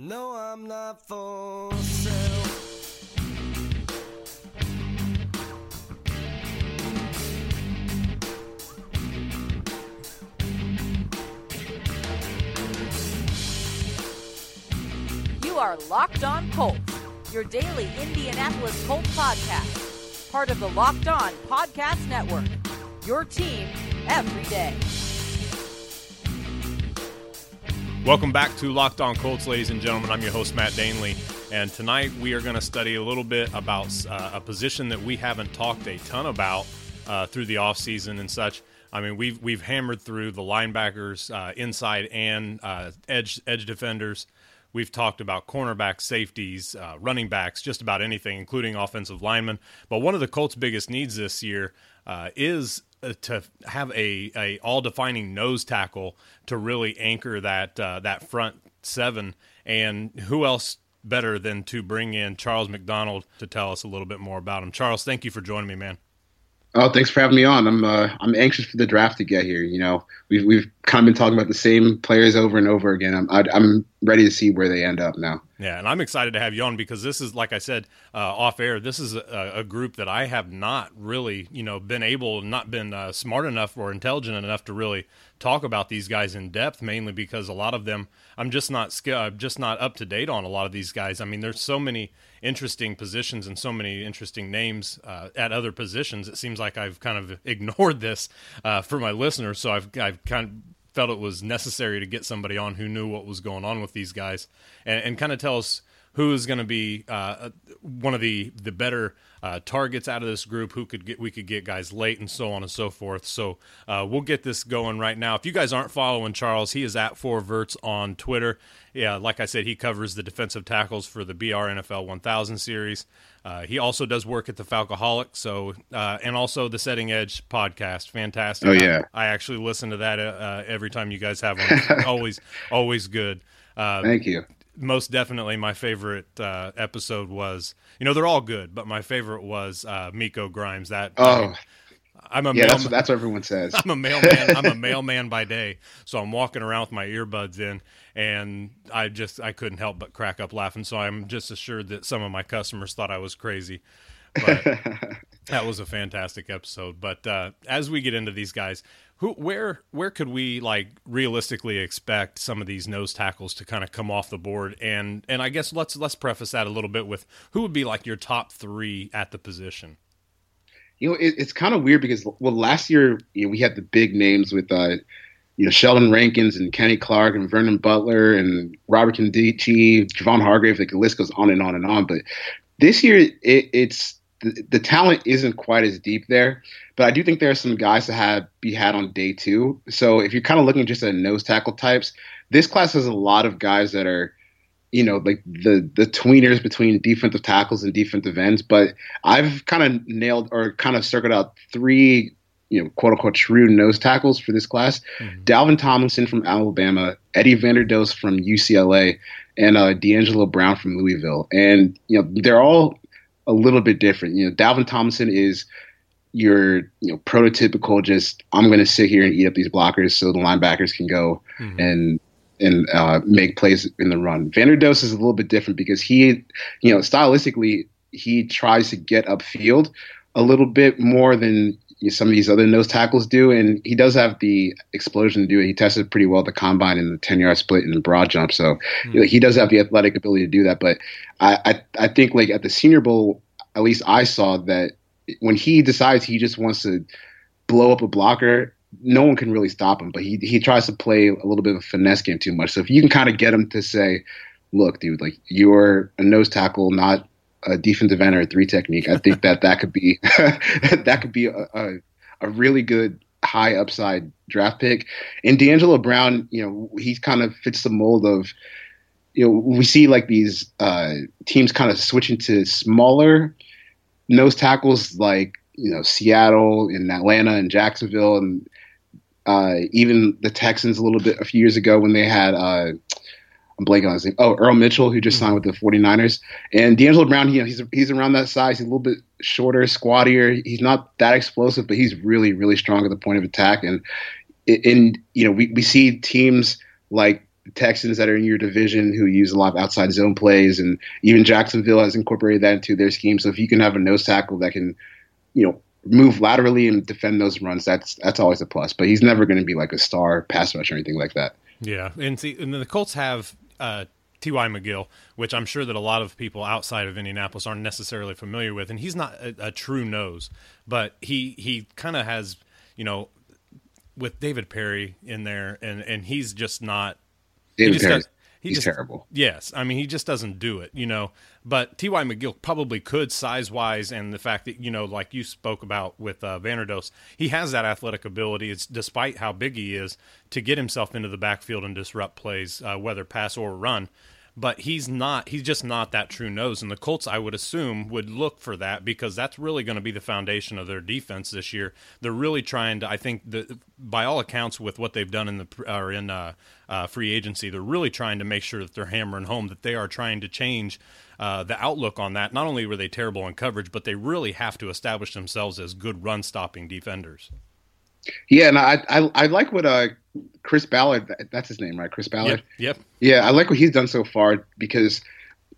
No, I'm not for sale. You are Locked On Colts, your daily Indianapolis Colts podcast, part of the Locked On Podcast Network. Your team every day. Welcome back to Locked On Colts, ladies and gentlemen. I'm your host, Matt Danley. And tonight we are going to study a little bit about uh, a position that we haven't talked a ton about uh, through the offseason and such. I mean, we've we've hammered through the linebackers, uh, inside and uh, edge edge defenders. We've talked about cornerbacks, safeties, uh, running backs, just about anything, including offensive linemen. But one of the Colts' biggest needs this year uh, is uh, to have a, a all defining nose tackle to really anchor that uh, that front seven. And who else better than to bring in Charles McDonald to tell us a little bit more about him? Charles, thank you for joining me, man. Oh, thanks for having me on. I'm uh, I'm anxious for the draft to get here. You know, we've we've kind of been talking about the same players over and over again. I'm I, I'm ready to see where they end up now. Yeah, and I'm excited to have you on because this is, like I said uh, off air, this is a, a, group that I have not really, you know, been able, not been uh, smart enough or intelligent enough to really talk about these guys in depth. Mainly because a lot of them, I'm just not I'm just not up to date on a lot of these guys. I mean, there's so many interesting positions and so many interesting names uh, at other positions. It seems like I've kind of ignored this uh, for my listeners, so I've I've kind of felt it was necessary to get somebody on who knew what was going on with these guys and, and kind of tell us who is going to be uh, one of the the better uh, targets out of this group. Who could get we could get guys late and so on and so forth. So uh, we'll get this going right now. If you guys aren't following Charles, he is at Four Verts on Twitter. Yeah, like I said, he covers the defensive tackles for the BR NFL 1000 series. Uh, he also does work at the Falcoholic, so uh, and also the Setting Edge podcast. Fantastic. Oh yeah, I, I actually listen to that uh, every time you guys have one. always, always good. Uh, Thank you most definitely my favorite uh, episode was you know they're all good but my favorite was uh, Miko Grimes that oh. I'm a yeah that's, that's what everyone says. I'm a mailman I'm a mailman by day. So I'm walking around with my earbuds in and I just I couldn't help but crack up laughing. So I'm just assured that some of my customers thought I was crazy. But that was a fantastic episode. But uh, as we get into these guys who where where could we like realistically expect some of these nose tackles to kind of come off the board and and I guess let's let's preface that a little bit with who would be like your top 3 at the position. You know, it, it's kind of weird because well last year you know, we had the big names with uh you know Sheldon Rankins and Kenny Clark and Vernon Butler and Robert Nkemdiche, Javon Hargrave, like the list goes on and on and on. But this year it, it's the, the talent isn't quite as deep there. But I do think there are some guys to have be had on day two. So if you're kind of looking just at nose tackle types, this class has a lot of guys that are, you know, like the the tweeners between defensive tackles and defensive ends. But I've kind of nailed or kind of circled out three, you know, quote unquote true nose tackles for this class: mm-hmm. Dalvin Tomlinson from Alabama, Eddie Vanderdoes from UCLA, and uh, D'Angelo Brown from Louisville. And you know, they're all a little bit different. You know, Dalvin Tomlinson is your you know prototypical just I'm going to sit here and eat up these blockers so the linebackers can go mm-hmm. and and uh, make plays in the run. Vanderdoes is a little bit different because he you know stylistically he tries to get upfield a little bit more than some of these other nose tackles do, and he does have the explosion to do it. He tested pretty well the combine in the ten yard split and the broad jump, so mm-hmm. you know, he does have the athletic ability to do that. But I, I I think like at the Senior Bowl, at least I saw that when he decides he just wants to blow up a blocker, no one can really stop him. But he he tries to play a little bit of a finesse game too much. So if you can kind of get him to say, "Look, dude, like you're a nose tackle, not a defensive end or a three technique," I think that that could be that could be a, a, a really good high upside draft pick. And D'Angelo Brown, you know, he kind of fits the mold of you know, we see like these uh, teams kind of switching to smaller nose tackles, like you know Seattle and Atlanta and Jacksonville, and uh, even the Texans a little bit a few years ago when they had. Uh, I'm blanking on his name. Oh, Earl Mitchell, who just hmm. signed with the 49ers. And D'Angelo Brown, you know, he's he's around that size. He's a little bit shorter, squattier. He's not that explosive, but he's really, really strong at the point of attack. And and you know, we, we see teams like Texans that are in your division who use a lot of outside zone plays, and even Jacksonville has incorporated that into their scheme. So if you can have a nose tackle that can, you know, move laterally and defend those runs, that's that's always a plus. But he's never going to be like a star pass rush or anything like that. Yeah, and see, and then the Colts have uh, T.Y. McGill, which I'm sure that a lot of people outside of Indianapolis aren't necessarily familiar with, and he's not a, a true nose, but he he kind of has you know with David Parry in there, and and he's just not. David he just he he's just- terrible. Yes, I mean he just doesn't do it, you know. But T.Y. McGill probably could size wise, and the fact that you know, like you spoke about with uh, Vanderdoes, he has that athletic ability. It's despite how big he is to get himself into the backfield and disrupt plays, uh, whether pass or run. But he's not. He's just not that true nose. And the Colts, I would assume, would look for that because that's really going to be the foundation of their defense this year. They're really trying to. I think the by all accounts, with what they've done in the or in uh, uh, free agency, they're really trying to make sure that they're hammering home that they are trying to change uh, the outlook on that. Not only were they terrible in coverage, but they really have to establish themselves as good run stopping defenders. Yeah, and I I, I like what uh Chris Ballard that's his name right Chris Ballard Yep. Yep. yeah I like what he's done so far because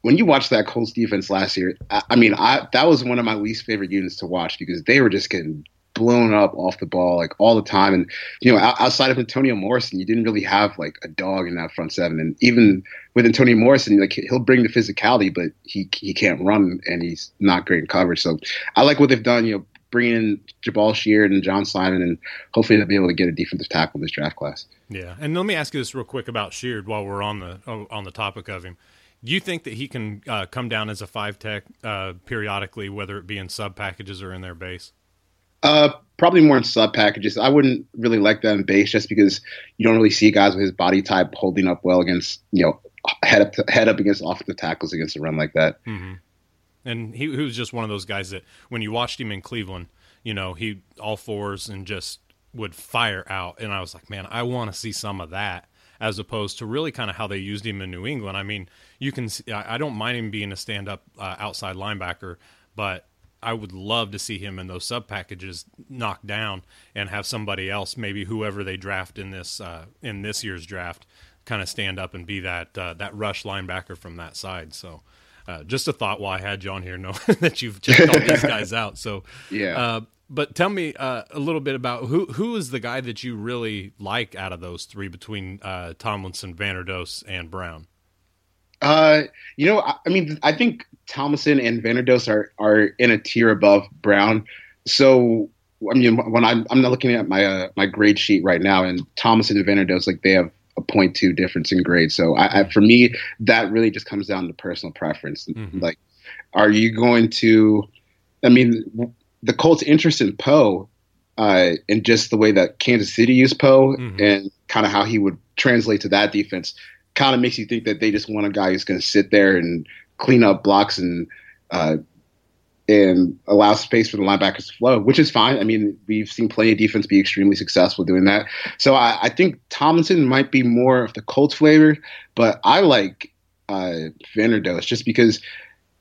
when you watch that Colts defense last year I, I mean I that was one of my least favorite units to watch because they were just getting blown up off the ball like all the time and you know outside of Antonio Morrison you didn't really have like a dog in that front seven and even with Antonio Morrison like he'll bring the physicality but he he can't run and he's not great in coverage so I like what they've done you know bringing in Jabaal Sheard and John Simon and hopefully they'll be able to get a defensive tackle in this draft class. Yeah, and let me ask you this real quick about Sheard while we're on the oh, on the topic of him. Do you think that he can uh, come down as a five tech uh, periodically, whether it be in sub packages or in their base? Uh, probably more in sub packages. I wouldn't really like that in base just because you don't really see guys with his body type holding up well against you know head up head up against offensive tackles against a run like that. And he, he was just one of those guys that when you watched him in Cleveland, you know, he all fours and just would fire out. And I was like, man, I want to see some of that as opposed to really kind of how they used him in New England. I mean, you can, see, I don't mind him being a stand up uh, outside linebacker, but I would love to see him in those sub packages knocked down and have somebody else, maybe whoever they draft in this uh, in this year's draft, kind of stand up and be that uh, that rush linebacker from that side. So, uh, just a thought while I had you on here, know that you've checked all these guys out. So, Yeah. Uh, but tell me uh, a little bit about who who is the guy that you really like out of those three between uh, Tomlinson, Vanderdoes, and Brown. Uh, you know, I, I mean, I think Tomlinson and Vanderdoes are are in a tier above Brown. So, I mean, when I'm I'm not looking at my uh, my grade sheet right now, and Tomlinson and Vanderdoes like they have a 0.2 difference in grade. So, I, I for me, that really just comes down to personal preference. Like, are you going to? I mean, the Colts' interest in Poe, uh, and just the way that Kansas City used Poe, and kind of how he would translate to that defense, kind of makes you think that they just want a guy who's going to sit there and clean up blocks and uh, and allow space for the linebackers to flow, which is fine. I mean, we've seen plenty of defense be extremely successful doing that. So I, I think Tomlinson might be more of the Colts flavor, but I like uh, Vanderdoes just because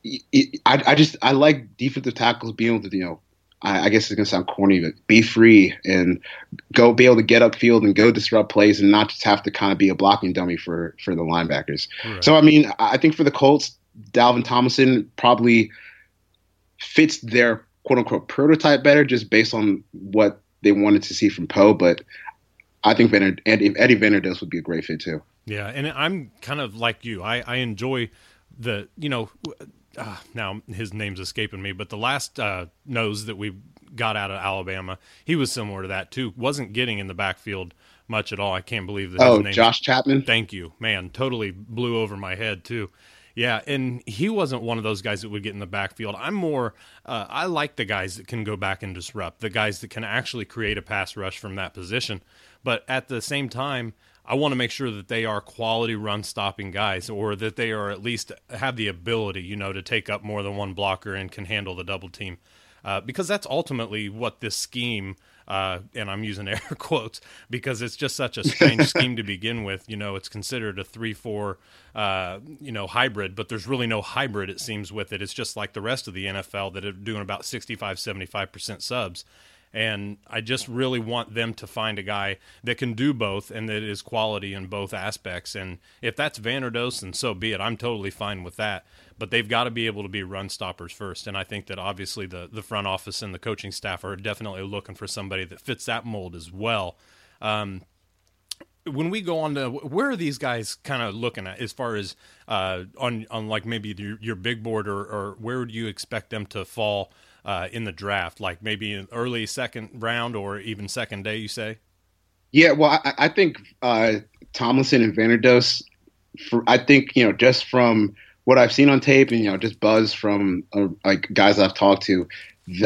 it, it- I, I just I like defensive tackles being able to you know. I I guess it's gonna sound corny, but be free and go be able to get upfield and go disrupt plays and not just have to kind of be a blocking dummy for for the linebackers. So I mean, I think for the Colts, Dalvin Tomlinson probably fits their quote unquote prototype better just based on what they wanted to see from Poe. But I think Vander, Eddie, Eddie Vanderdoes would be a great fit too. Yeah, and I'm kind of like you. I, I enjoy the you know uh, now his name's escaping me, but the last uh, nose that we got out of Alabama, he was similar to that too. wasn't getting in the backfield much at all. I can't believe that. Oh, Josh Chapman. Thank you, man. Totally blew over my head too. Yeah, and he wasn't one of those guys that would get in the backfield. I'm more. Uh, I like the guys that can go back and disrupt. The guys that can actually create a pass rush from that position. But at the same time, I want to make sure that they are quality run stopping guys, or that they are at least have the ability, you know, to take up more than one blocker and can handle the double team, uh, because that's ultimately what this scheme. Uh, and I'm using air quotes because it's just such a strange scheme to begin with. You know, it's considered a three-four, uh, you know, hybrid, but there's really no hybrid. It seems with it. It's just like the rest of the NFL that are doing about 65, 75 percent subs and I just really want them to find a guy that can do both and that is quality in both aspects. And if that's Vanderdoes, then so be it. I'm totally fine with that. But they've got to be able to be run stoppers first. And I think that obviously the, the front office and the coaching staff are definitely looking for somebody that fits that mold as well. Um, when we go on to where are these guys kind of looking at as far as uh, on on like maybe your, your big board or, or where would you expect them to fall uh, in the draft, like maybe early second round or even second day, you say? Yeah, well, I, I think uh, Tomlinson and Vanderdoes, for, I think, you know, just from what I've seen on tape and, you know, just buzz from uh, like guys I've talked to,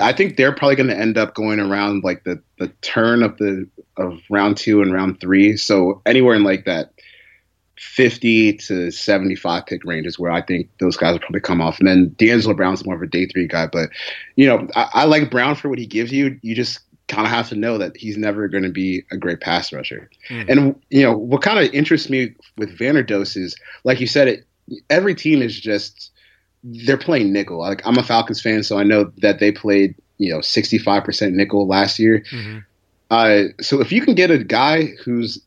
I think they're probably going to end up going around like the, the turn of the of round two and round three. So anywhere in like that 50 to 75 pick range is where I think those guys will probably come off. And then D'Angelo Brown's more of a day three guy. But, you know, I, I like Brown for what he gives you. You just kind of have to know that he's never going to be a great pass rusher. Mm. And, you know, what kind of interests me with Vanderdoes is, like you said, it, every team is just, they're playing nickel. Like, I'm a Falcons fan, so I know that they played, you know, 65% nickel last year. Mm-hmm. Uh, so if you can get a guy who's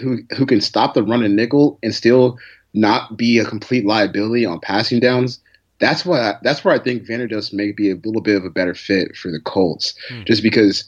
who who can stop the run and nickel and still not be a complete liability on passing downs. That's why that's where I think Vanderdoes may be a little bit of a better fit for the Colts, mm. just because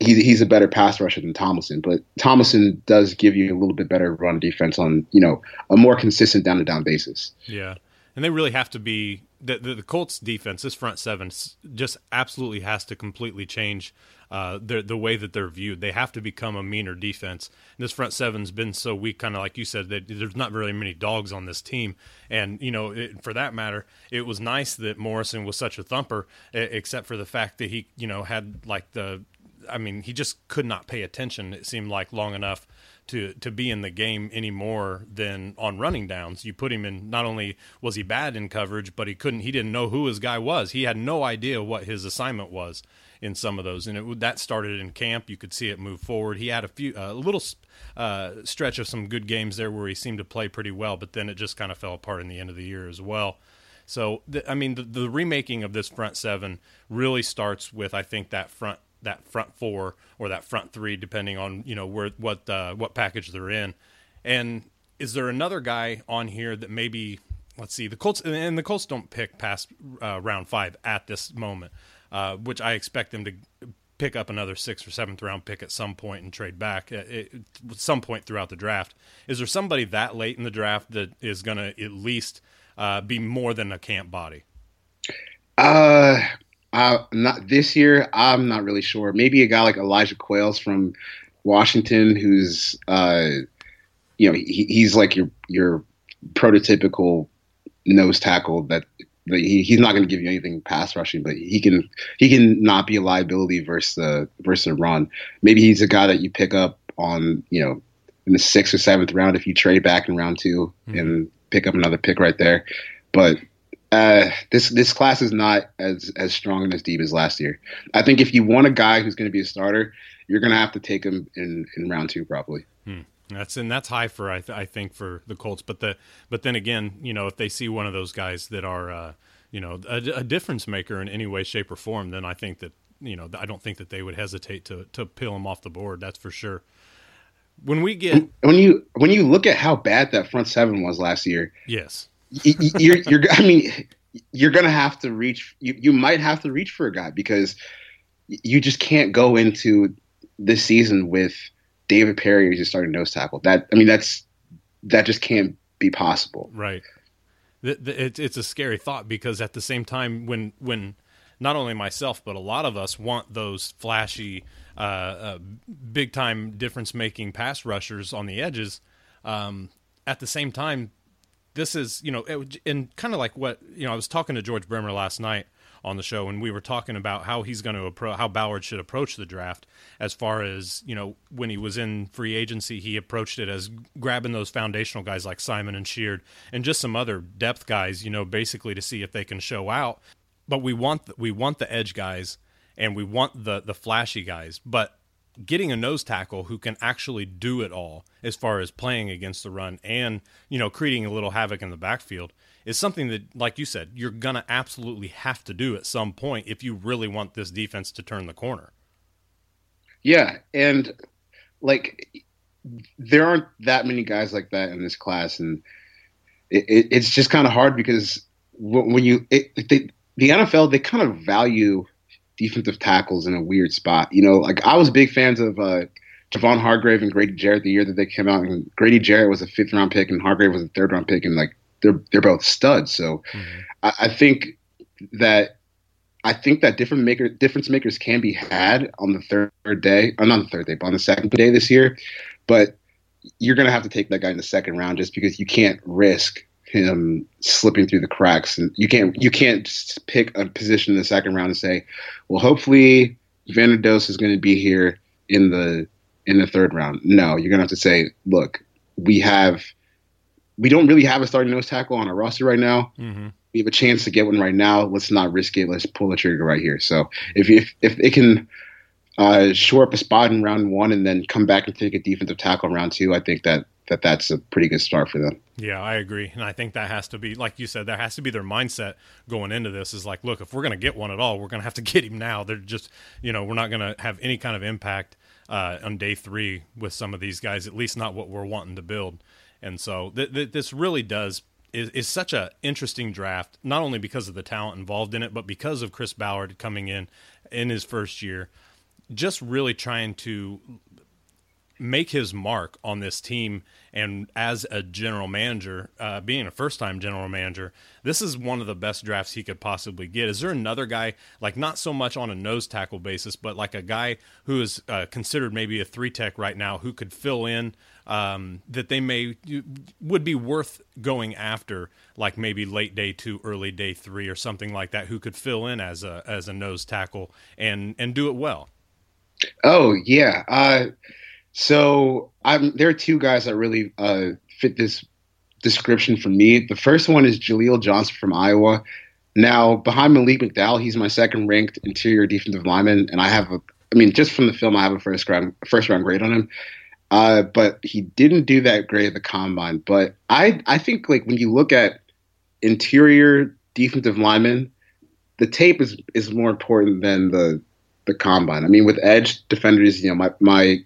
he's he's a better pass rusher than Tomlinson. But Tomlinson does give you a little bit better run defense on you know a more consistent down to down basis. Yeah, and they really have to be the, the, the Colts defense. This front seven just absolutely has to completely change uh, the the way that they're viewed. They have to become a meaner defense. And this front seven's been so weak, kind of like you said, that there's not very many dogs on this team. And you know, it, for that matter, it was nice that Morrison was such a thumper, except for the fact that he, you know, had like the, I mean, he just could not pay attention. It seemed like long enough to to be in the game any more than on running downs. You put him in. Not only was he bad in coverage, but he couldn't. He didn't know who his guy was. He had no idea what his assignment was in some of those, and it, that started in camp. You could see it move forward. He had a few a little uh, stretch of some good games there where he seemed to play pretty well, but then it just kind of fell apart in the end of the year as well. So, I mean, the, the remaking of this front seven really starts with, I think, that front that front four or that front three, depending on you know where what uh, what package they're in. And is there another guy on here that maybe let's see the Colts and the Colts don't pick past uh, round five at this moment, uh, which I expect them to pick up another sixth or seventh round pick at some point and trade back at, at some point throughout the draft. Is there somebody that late in the draft that is going to at least uh, be more than a camp body? Uh, uh, not this year. I'm not really sure. Maybe a guy like Elijah Qualls from Washington, who's uh, you know he, he's like your your prototypical nose tackle that, that he, he's not going to give you anything pass rushing, but he can he can not be a liability versus the versus a run. Maybe he's a guy that you pick up on you know in the sixth or seventh round if you trade back in round 2 mm-hmm. and pick up another pick right there. But uh, this this class is not as as strong and as deep as last year. I think if you want a guy who's going to be a starter, you're going to have to take him in in round two probably. Hmm. That's and that's high for I, th- I think for the Colts, but the but then again, you know, if they see one of those guys that are uh, you know a, a difference maker in any way, shape, or form, then I think that you know I don't think that they would hesitate to to peel him off the board. That's for sure. When we get when you when you look at how bad that front seven was last year, yes, you're, you're, I mean, you're gonna have to reach. You, you might have to reach for a guy because you just can't go into this season with David Parry as your starting nose tackle. That I mean, that's that just can't be possible. Right. It's a scary thought because at the same time, when when not only myself but a lot of us want those flashy, uh, uh, big time difference making pass rushers on the edges. Um, at the same time, this is you know it, and kind of like what you know i was talking to george bremer last night on the show, and we were talking about how he's going to approach, how Ballard should approach the draft. As far as you know, when he was in free agency, he approached it as grabbing those foundational guys like Simon and Sheard, and just some other depth guys. You know, basically to see if they can show out. But we want the, we want the edge guys, and we want the the flashy guys, but getting a nose tackle who can actually do it all as far as playing against the run and you know creating a little havoc in the backfield is something that like you said you're going to absolutely have to do at some point if you really want this defense to turn the corner. Yeah and like there aren't that many guys like that in this class and it, it, it's just kind of hard because when you it, the NFL they kind of value defensive tackles in a weird spot. You know, like I was big fans of uh, Javon Hargrave and Grady Jarrett the year that they came out, and Grady Jarrett was a fifth round pick and Hargrave was a third round pick, and like they're they're both studs. So mm-hmm. I, I think that I think that different maker difference makers can be had on the third day, or not the third day, but on the second day this year. But you're gonna have to take that guy in the second round just because you can't risk him slipping through the cracks. And you can't you can't pick a position in the second round and say, well, hopefully Vanderdoes is going to be here in the in the third round. No, you're going to have to say, look, we have we don't really have a starting nose tackle on our roster right now. Mm-hmm. We have a chance to get one right now. Let's not risk it. Let's pull the trigger right here. So if if if it can uh, shore up a spot in round one and then come back and take a defensive tackle in round two, I think that that that's a pretty good start for them. Yeah, I agree, and I think that has to be, like you said, that has to be their mindset going into this. Is like, look, if we're going to get one at all, we're going to have to get him now. They're just, you know, we're not going to have any kind of impact uh, on day three with some of these guys, at least not what we're wanting to build. And so th- th- this really does is, such a interesting draft, not only because of the talent involved in it, but because of Chris Ballard coming in in his first year, just really trying to make his mark on this team and as a general manager uh, being a first time general manager this is one of the best drafts he could possibly get. Is there another guy like not so much on a nose tackle basis but like a guy who is uh, considered maybe a three tech right now who could fill in um, that they may would be worth going after like maybe late day two early day three or something like that who could fill in as a as a nose tackle and and do it well? Oh yeah. Uh so I'm, there are two guys that really uh, fit this description for me. The first one is Jaleel Johnson from Iowa. Now, behind Malik McDowell, he's my second ranked interior defensive lineman, and I have a, I mean, just from the film, I have a first round first round grade on him. Uh, but he didn't do that great at the combine. But I I think like when you look at interior defensive linemen, the tape is is more important than the the combine. I mean, with edge defenders, you know, my my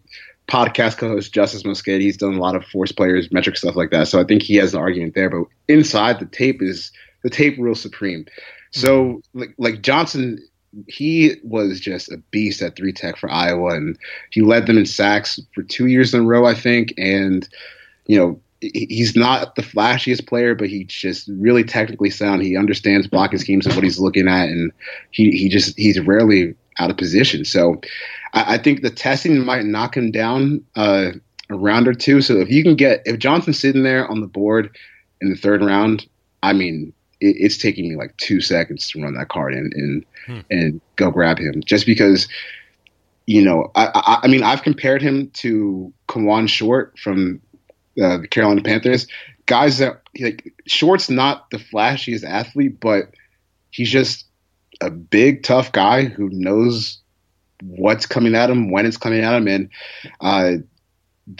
podcast co-host Justis Mosqueda. He's done a lot of force players, metric stuff like that. So I think he has an argument there. But inside the tape is the tape real supreme. So like, like Johnson, he was just a beast at three tech for Iowa, and he led them in sacks for two years in a row, I think. And you know, he's not the flashiest player, but he's just really technically sound. He understands blocking schemes and what he's looking at, and he he just he's rarely out of position. So I, I think the testing might knock him down uh, a round or two. So if you can get if Johnson's sitting there on the board in the third round, I mean, it, it's taking me like two seconds to run that card and and, hmm. and go grab him just because. You know, I, I, I mean, I've compared him to Kawann Short from uh, the Carolina Panthers. Guys that like Short's not the flashiest athlete, but he's just a big, tough guy who knows what's coming at him, when it's coming at him, and uh,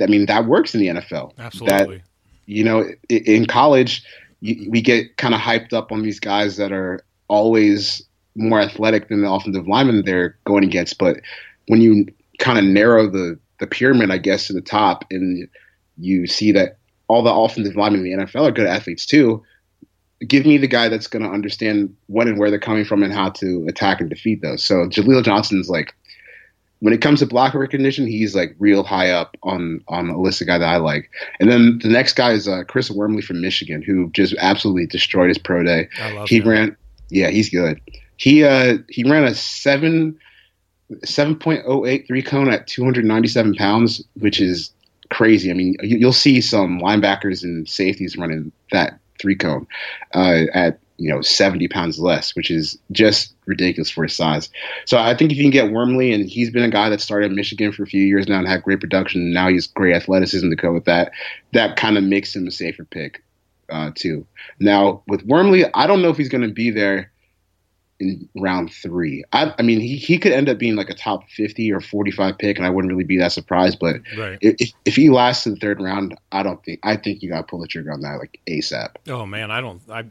I mean that works in the NFL. Absolutely. That, you know, in college, we get kind of hyped up on these guys that are always more athletic than the offensive lineman they're going against. But when you kind of narrow the the pyramid, I guess, to the top, and you see that all the offensive linemen in the NFL are good athletes too give me the guy that's going to understand when and where they're coming from and how to attack and defeat those. So Jaleel Johnson's like, when it comes to block recognition, he's like real high up on on a list of guy that I like. And then the next guy is uh, Chris Wormley from Michigan, who just absolutely destroyed his pro day. he him. ran, yeah, he's good. He uh he ran a seven. 7.08 three cone at 297 pounds, which is crazy. I mean, you'll see some linebackers and safeties running that three cone uh, at you know, 70 pounds less, which is just ridiculous for his size. So I think if you can get Wormley, and he's been a guy that started at Michigan for a few years now and had great production, and now he's great athleticism to go with that, that kind of makes him a safer pick, uh, too. Now, with Wormley, I don't know if he's going to be there in round three. I, I, mean, he, he could end up being like a top 50 or 45 pick, and I wouldn't really be that surprised. But right. if, if he lasts to the third round, I don't think, I think you got to pull the trigger on that like ASAP. Oh, man, I don't, I,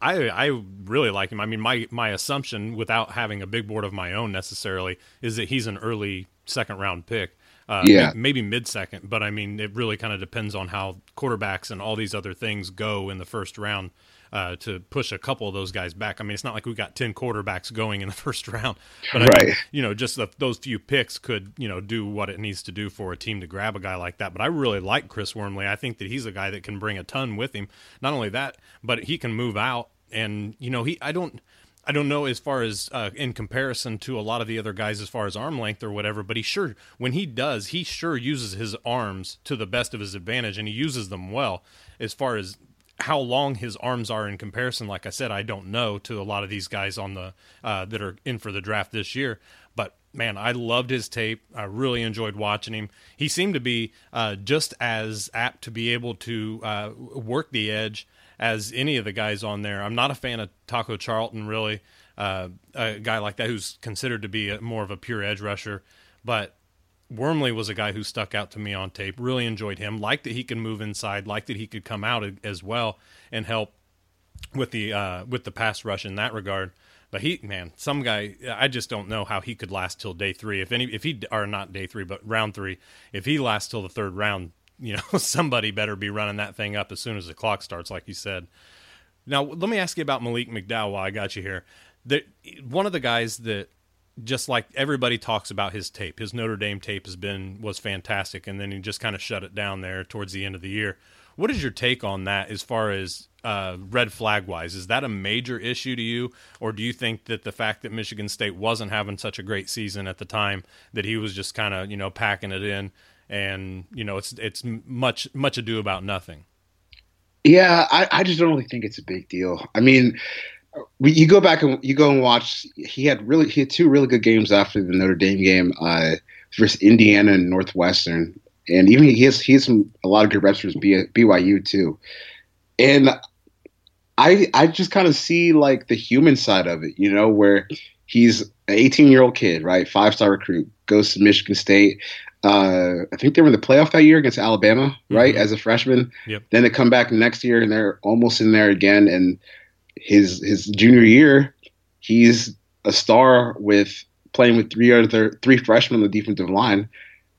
I I really like him. I mean, my my assumption, without having a big board of my own necessarily, is that he's an early second round pick. Uh, yeah, maybe mid second, but I mean, it really kind of depends on how quarterbacks and all these other things go in the first round uh, to push a couple of those guys back. I mean, it's not like we got ten quarterbacks going in the first round, but right. I mean, you know, just the, those few picks could you know do what it needs to do for a team to grab a guy like that. But I really like Chris Wormley. I think that he's a guy that can bring a ton with him. Not only that, but he can move out, and you know, he I don't. I don't know as far as uh, in comparison to a lot of the other guys as far as arm length or whatever, but he sure when he does, he sure uses his arms to the best of his advantage and he uses them well as far as how long his arms are in comparison, like I said, I don't know to a lot of these guys on the uh, that are in for the draft this year. But man, I loved his tape. I really enjoyed watching him. He seemed to be uh, just as apt to be able to uh, work the edge as any of the guys on there. I'm not a fan of Taco Charlton, really, uh, a guy like that who's considered to be a, more of a pure edge rusher, but Wormley was a guy who stuck out to me on tape. Really enjoyed him. Liked that he could move inside. Liked that he could come out as well and help with the uh, with the pass rush in that regard. But he, man, some guy, I just don't know how he could last till day three. If any, if he are not day three, but round three, if he lasts till the third round, you know, somebody better be running that thing up as soon as the clock starts, like you said. Now, let me ask you about Malik McDowell while I got you here. The, one of the guys that just like everybody talks about his tape. His Notre Dame tape has been was fantastic, and then he just kind of shut it down there towards the end of the year. What is your take on that as far as uh, red flag wise? Is that a major issue to you, or do you think that the fact that Michigan State wasn't having such a great season at the time that he was just kind of you know packing it in, and you know it's it's much much ado about nothing? Yeah, I, I just don't really think it's a big deal. I mean, you go back and you go and watch. He had really he had two really good games after the Notre Dame game uh, versus Indiana and Northwestern, and even he has he has some a lot of good reps for BYU too. And I I just kind of see like the human side of it, you know, where he's an 18 year old kid, right, five star recruit, goes to Michigan State. Uh, I think they were in the playoff that year against Alabama, right, mm-hmm. as a freshman. Yep. Then they come back next year and they're almost in there again, and his his junior year, he's a star with playing with three other three freshmen on the defensive line,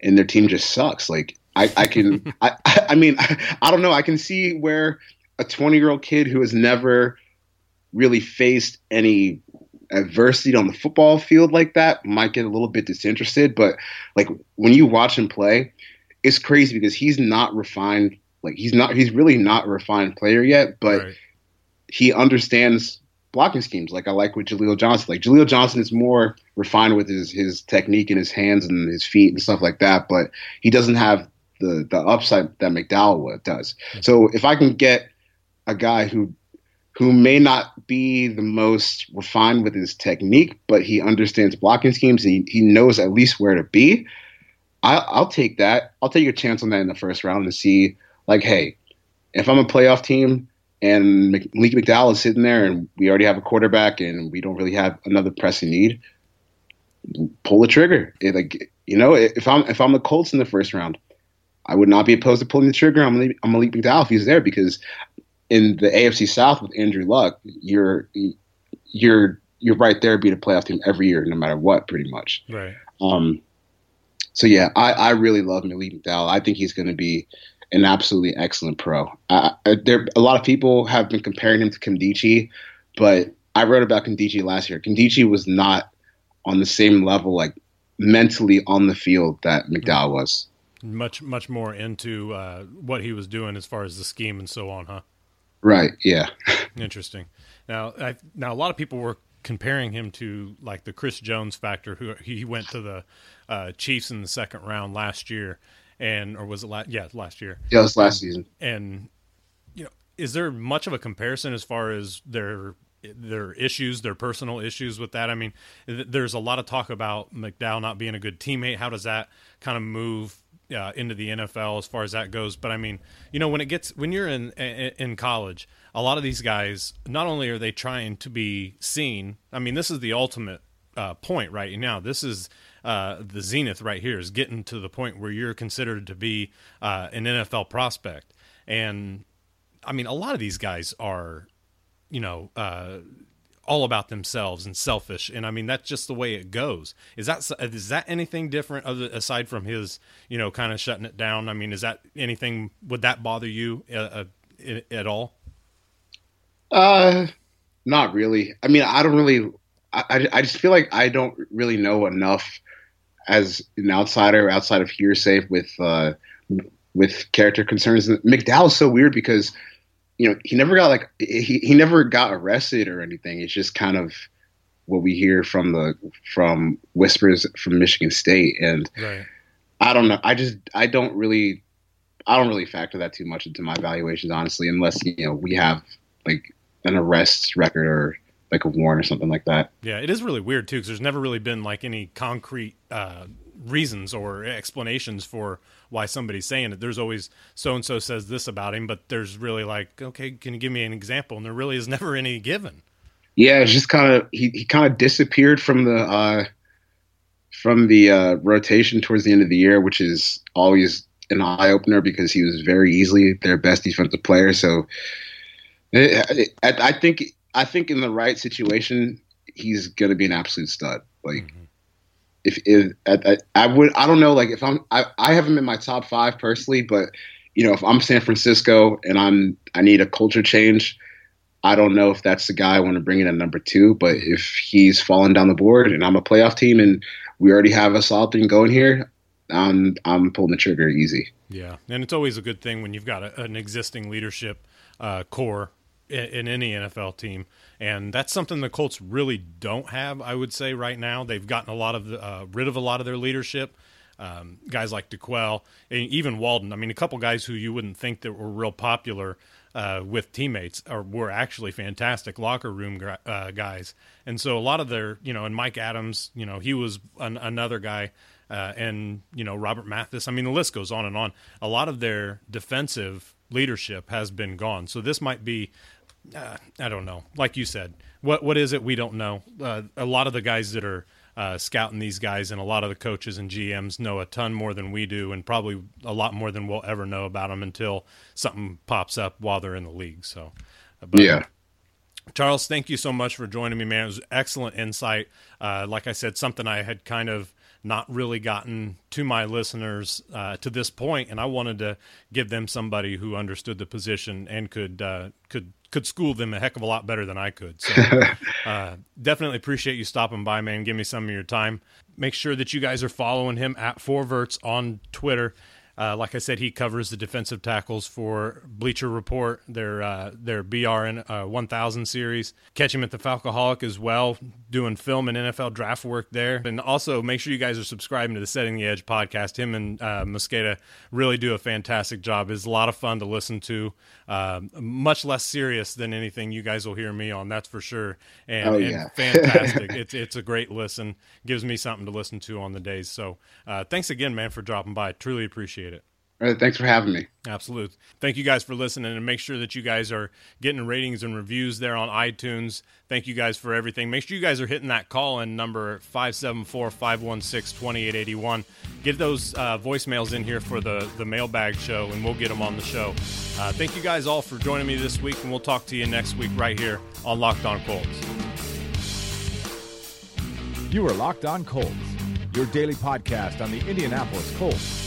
and their team just sucks. Like I, I can I, I mean I, I don't know. I can see where a 20 year old kid who has never really faced any adversity on the football field like that might get a little bit disinterested. But like when you watch him play, it's crazy because he's not refined. Like he's not he's really not a refined player yet, but right he understands blocking schemes. Like I like with Jaleel Johnson. Like Jaleel Johnson is more refined with his his technique and his hands and his feet and stuff like that, but he doesn't have the the upside that McDowell does. Hmm. So if I can get a guy who who may not be the most refined with his technique, but he understands blocking schemes and he, he knows at least where to be. I, will take that. I'll take a chance on that in the first round to see, like, hey, if I'm a playoff team and Malik McDowell is sitting there, and we already have a quarterback, and we don't really have another pressing need. Pull the trigger. It, like you know, if I'm if I'm the Colts in the first round, I would not be opposed to pulling the trigger on Malik, on Malik McDowell if he's there because in the AFC South with Andrew Luck, you're you're you're right there being a playoff team every year, no matter what, pretty much. Right. Um. So yeah, I, I really love Malik McDowell. I think he's going to be an absolutely excellent pro. Uh, there, a lot of people have been comparing him to Nkemdiche, but I wrote about Nkemdiche last year. Nkemdiche was not on the same level, like mentally on the field, that McDowell was. Much, much more into uh, what he was doing as far as the scheme and so on, huh? Right. Yeah. Interesting. Now, I, now a lot of people were comparing him to like the Chris Jones factor, who he went to the uh, Chiefs in the second round last year and or was it last? Yeah, last year. Yeah, it was last season. And you know, is there much of a comparison as far as their their issues, their personal issues with that? I mean, there's a lot of talk about McDowell not being a good teammate. How does that kind of move uh, into the NFL as far as that goes? But I mean, you know, when it gets when you're in in college, a lot of these guys not only are they trying to be seen. I mean, this is the ultimate uh, point right now. This is uh, the zenith right here is getting to the point where you're considered to be uh, an NFL prospect. And I mean, a lot of these guys are, you know, uh, all about themselves and selfish. And I mean, that's just the way it goes. Is that is that anything different other, aside from his, you know, kind of shutting it down? I mean, is that anything? Would that bother you uh, uh at all? Uh, not really. I mean, I don't really. I I just feel like I don't really know enough as an outsider outside of hearsay with uh with character concerns. McDowell's so weird because you know he never got like he he never got arrested or anything. It's just kind of what we hear from the from whispers from Michigan State, and right. I don't know. I just I don't really I don't really factor that too much into my valuations honestly, unless you know we have like an arrest record or like a warrant or something like that. Yeah, it is really weird too because there's never really been like any concrete uh, reasons or explanations for why somebody's saying it. There's always so and so says this about him, but there's really like, okay, can you give me an example? And there really is never any given. Yeah, it's just kind of he, he kind of disappeared from the uh, from the uh, rotation towards the end of the year, which is always an eye opener because he was very easily their best defensive player. So it, it, I, I think I think in the right situation, he's going to be an absolute stud. Like. Mm-hmm if, if I, I, would I don't know like if I'm I, I have him in my top five personally, but you know if I'm San Francisco and I'm I need a culture change, I don't know if that's the guy I want to bring in at number two. But if he's falling down the board and I'm a playoff team and we already have a solid thing going here, I'm I'm pulling the trigger easy. Yeah, and it's always a good thing when you've got a, an existing leadership uh, core in, any NFL team and that's something the Colts really don't have. I would say right now they've gotten a lot of the, uh, rid of a lot of their leadership. Um, guys like D'Qwell and even Walden. I mean, a couple guys who you wouldn't think that were real popular uh, with teammates or were actually fantastic locker room uh, guys. And so a lot of their, you know, and Mike Adams, you know, he was an, another guy. Uh, and you know Robert Mathis. I mean, the list goes on and on. A lot of their defensive leadership has been gone. So this might be uh, I don't know. Like you said, what what is it? We don't know. Uh, a lot of the guys that are uh, scouting these guys, and a lot of the coaches and GMs know a ton more than we do, and probably a lot more than we'll ever know about them until something pops up while they're in the league. So, but, yeah. Charles, thank you so much for joining me, man. It was excellent insight. Uh, like I said, something I had kind of not really gotten to my listeners uh, to this point, and I wanted to give them somebody who understood the position and could uh, could could school them a heck of a lot better than I could. So uh, definitely appreciate you stopping by, man. Give me some of your time. Make sure that you guys are following him at Forverts on Twitter. Uh, like I said, he covers the defensive tackles for Bleacher Report, their uh, their BRN uh, 1000 series. Catch him at the Falcoholic as well, doing film and NFL draft work there. And also make sure you guys are subscribing to the Setting the Edge podcast. Him and uh, Mosqueda really do a fantastic job. It's a lot of fun to listen to. Uh, much less serious than anything you guys will hear me on, that's for sure. And, oh, yeah. and fantastic. it's it's a great listen. Gives me something to listen to on the days. So uh, thanks again, man, for dropping by. Truly appreciate it. All right, thanks for having me. Absolutely. Thank you guys for listening and make sure that you guys are getting ratings and reviews there on iTunes. Thank you guys for everything. Make sure you guys are hitting that call in number 574 516 2881. Get those uh, voicemails in here for the, the mailbag show and we'll get them on the show. Uh, thank you guys all for joining me this week and we'll talk to you next week right here on Locked On Colts. You are Locked On Colts, your daily podcast on the Indianapolis Colts